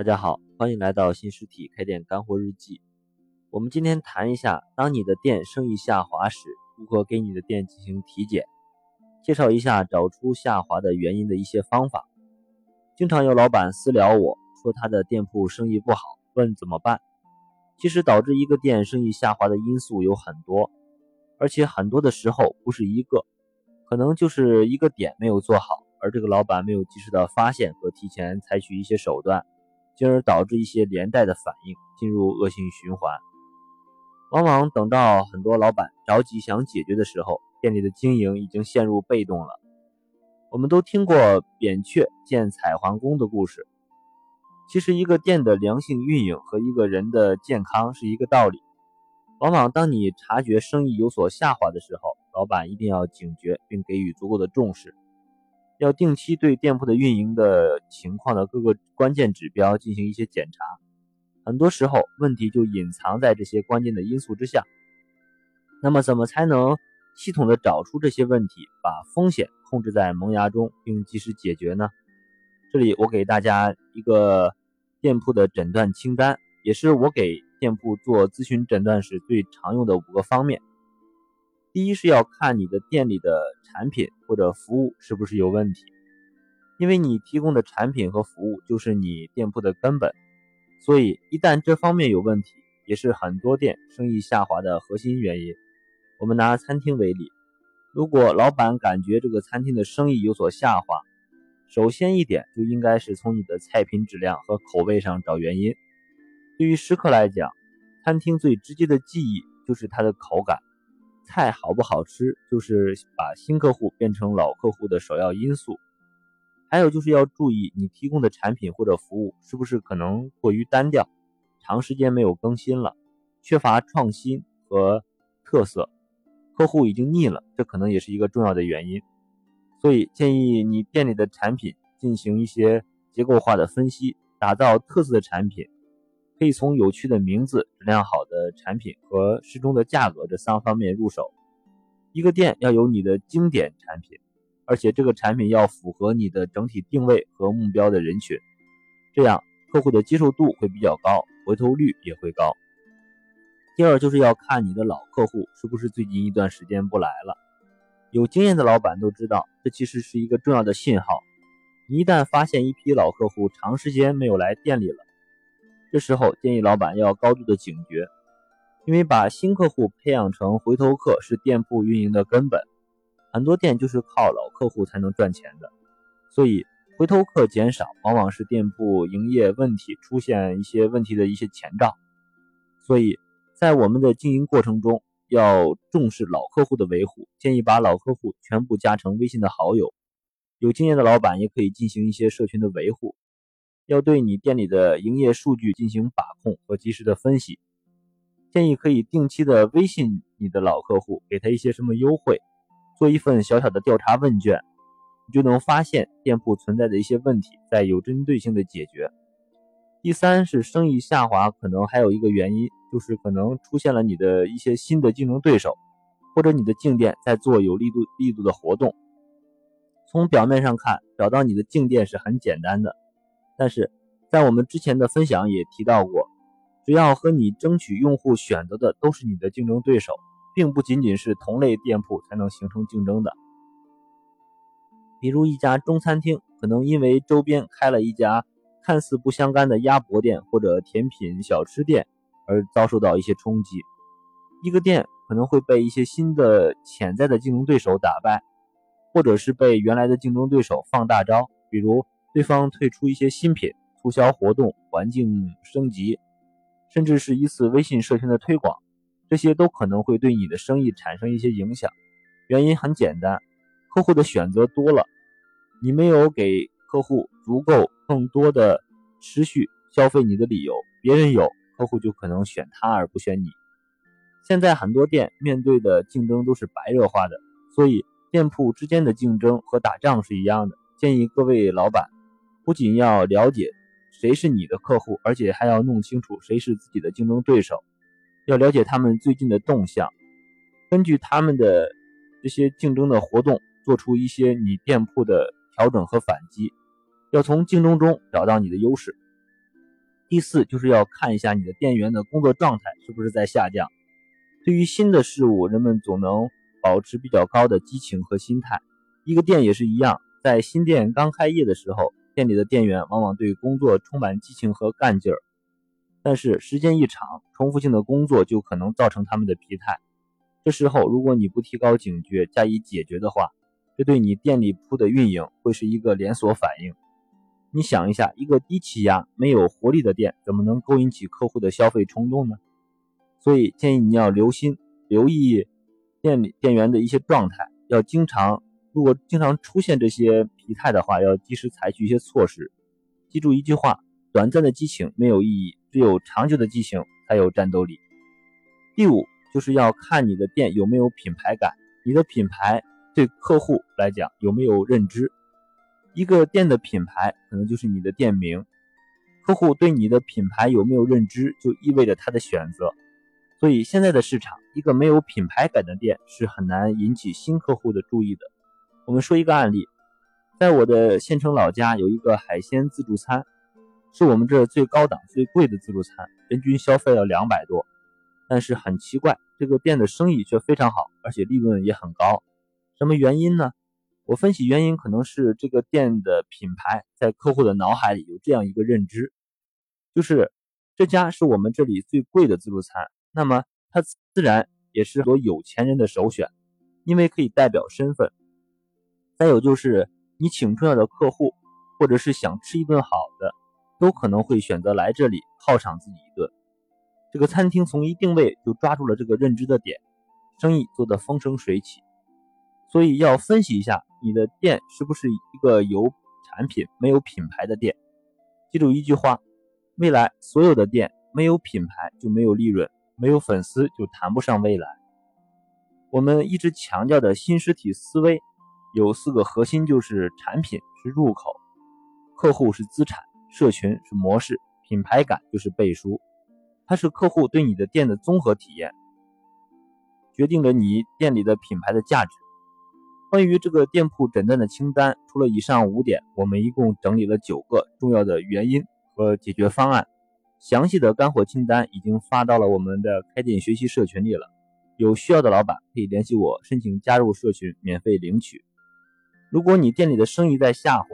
大家好，欢迎来到新实体开店干货日记。我们今天谈一下，当你的店生意下滑时，如何给你的店进行体检，介绍一下找出下滑的原因的一些方法。经常有老板私聊我说他的店铺生意不好，问怎么办。其实导致一个店生意下滑的因素有很多，而且很多的时候不是一个，可能就是一个点没有做好，而这个老板没有及时的发现和提前采取一些手段。进而导致一些连带的反应，进入恶性循环。往往等到很多老板着急想解决的时候，店里的经营已经陷入被动了。我们都听过扁鹊见采黄宫的故事。其实，一个店的良性运营和一个人的健康是一个道理。往往当你察觉生意有所下滑的时候，老板一定要警觉并给予足够的重视。要定期对店铺的运营的情况的各个关键指标进行一些检查，很多时候问题就隐藏在这些关键的因素之下。那么，怎么才能系统的找出这些问题，把风险控制在萌芽中，并及时解决呢？这里我给大家一个店铺的诊断清单，也是我给店铺做咨询诊断时最常用的五个方面。第一是要看你的店里的产品或者服务是不是有问题，因为你提供的产品和服务就是你店铺的根本，所以一旦这方面有问题，也是很多店生意下滑的核心原因。我们拿餐厅为例，如果老板感觉这个餐厅的生意有所下滑，首先一点就应该是从你的菜品质量和口味上找原因。对于食客来讲，餐厅最直接的记忆就是它的口感。菜好不好吃，就是把新客户变成老客户的首要因素。还有就是要注意你提供的产品或者服务是不是可能过于单调，长时间没有更新了，缺乏创新和特色，客户已经腻了，这可能也是一个重要的原因。所以建议你店里的产品进行一些结构化的分析，打造特色的产品。可以从有趣的名字、质量好的产品和适中的价格这三方面入手。一个店要有你的经典产品，而且这个产品要符合你的整体定位和目标的人群，这样客户的接受度会比较高，回头率也会高。第二就是要看你的老客户是不是最近一段时间不来了。有经验的老板都知道，这其实是一个重要的信号。你一旦发现一批老客户长时间没有来店里了，这时候建议老板要高度的警觉，因为把新客户培养成回头客是店铺运营的根本，很多店就是靠老客户才能赚钱的，所以回头客减少往往是店铺营业问题出现一些问题的一些前兆，所以在我们的经营过程中要重视老客户的维护，建议把老客户全部加成微信的好友，有经验的老板也可以进行一些社群的维护。要对你店里的营业数据进行把控和及时的分析，建议可以定期的微信你的老客户，给他一些什么优惠，做一份小小的调查问卷，你就能发现店铺存在的一些问题，再有针对性的解决。第三是生意下滑，可能还有一个原因就是可能出现了你的一些新的竞争对手，或者你的竞店在做有力度力度的活动。从表面上看，找到你的竞店是很简单的。但是在我们之前的分享也提到过，只要和你争取用户选择的都是你的竞争对手，并不仅仅是同类店铺才能形成竞争的。比如一家中餐厅，可能因为周边开了一家看似不相干的鸭脖店或者甜品小吃店而遭受到一些冲击。一个店可能会被一些新的潜在的竞争对手打败，或者是被原来的竞争对手放大招，比如。对方退出一些新品促销活动、环境升级，甚至是一次微信社群的推广，这些都可能会对你的生意产生一些影响。原因很简单，客户的选择多了，你没有给客户足够更多的持续消费你的理由，别人有，客户就可能选他而不选你。现在很多店面对的竞争都是白热化的，所以店铺之间的竞争和打仗是一样的。建议各位老板。不仅要了解谁是你的客户，而且还要弄清楚谁是自己的竞争对手，要了解他们最近的动向，根据他们的这些竞争的活动，做出一些你店铺的调整和反击，要从竞争中找到你的优势。第四就是要看一下你的店员的工作状态是不是在下降。对于新的事物，人们总能保持比较高的激情和心态。一个店也是一样，在新店刚开业的时候，店里的店员往往对工作充满激情和干劲儿。但是时间一长，重复性的工作就可能造成他们的疲态。这时候，如果你不提高警觉加以解决的话，这对你店里铺的运营会是一个连锁反应。你想一下，一个低气压、没有活力的店，怎么能勾引起客户的消费冲动呢？所以建议你要留心、留意店里店员的一些状态，要经常，如果经常出现这些态的话，要及时采取一些措施。记住一句话：短暂的激情没有意义，只有长久的激情才有战斗力。第五，就是要看你的店有没有品牌感，你的品牌对客户来讲有没有认知。一个店的品牌可能就是你的店名，客户对你的品牌有没有认知，就意味着他的选择。所以现在的市场，一个没有品牌感的店是很难引起新客户的注意的。我们说一个案例，在我的县城老家有一个海鲜自助餐，是我们这最高档、最贵的自助餐，人均消费了两百多。但是很奇怪，这个店的生意却非常好，而且利润也很高。什么原因呢？我分析原因可能是这个店的品牌在客户的脑海里有这样一个认知，就是这家是我们这里最贵的自助餐。那么，它自然也是很多有钱人的首选，因为可以代表身份。再有就是，你请重要的客户，或者是想吃一顿好的，都可能会选择来这里犒赏自己一顿。这个餐厅从一定位就抓住了这个认知的点，生意做得风生水起。所以要分析一下你的店是不是一个有产品没有品牌的店。记住一句话：未来所有的店没有品牌就没有利润。没有粉丝就谈不上未来。我们一直强调的新实体思维有四个核心，就是产品是入口，客户是资产，社群是模式，品牌感就是背书。它是客户对你的店的综合体验，决定了你店里的品牌的价值。关于这个店铺诊断的清单，除了以上五点，我们一共整理了九个重要的原因和解决方案。详细的干货清单已经发到了我们的开店学习社群里了，有需要的老板可以联系我申请加入社群，免费领取。如果你店里的生意在下滑，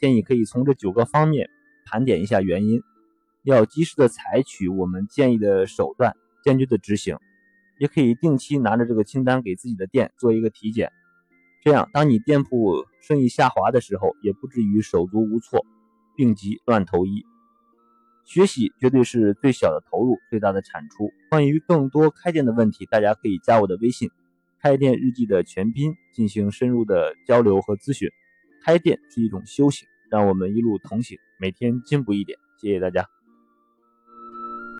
建议可以从这九个方面盘点一下原因，要及时的采取我们建议的手段，坚决的执行。也可以定期拿着这个清单给自己的店做一个体检，这样当你店铺生意下滑的时候，也不至于手足无措，病急乱投医。学习绝对是最小的投入，最大的产出。关于更多开店的问题，大家可以加我的微信“开店日记”的全拼进行深入的交流和咨询。开店是一种修行，让我们一路同行，每天进步一点。谢谢大家。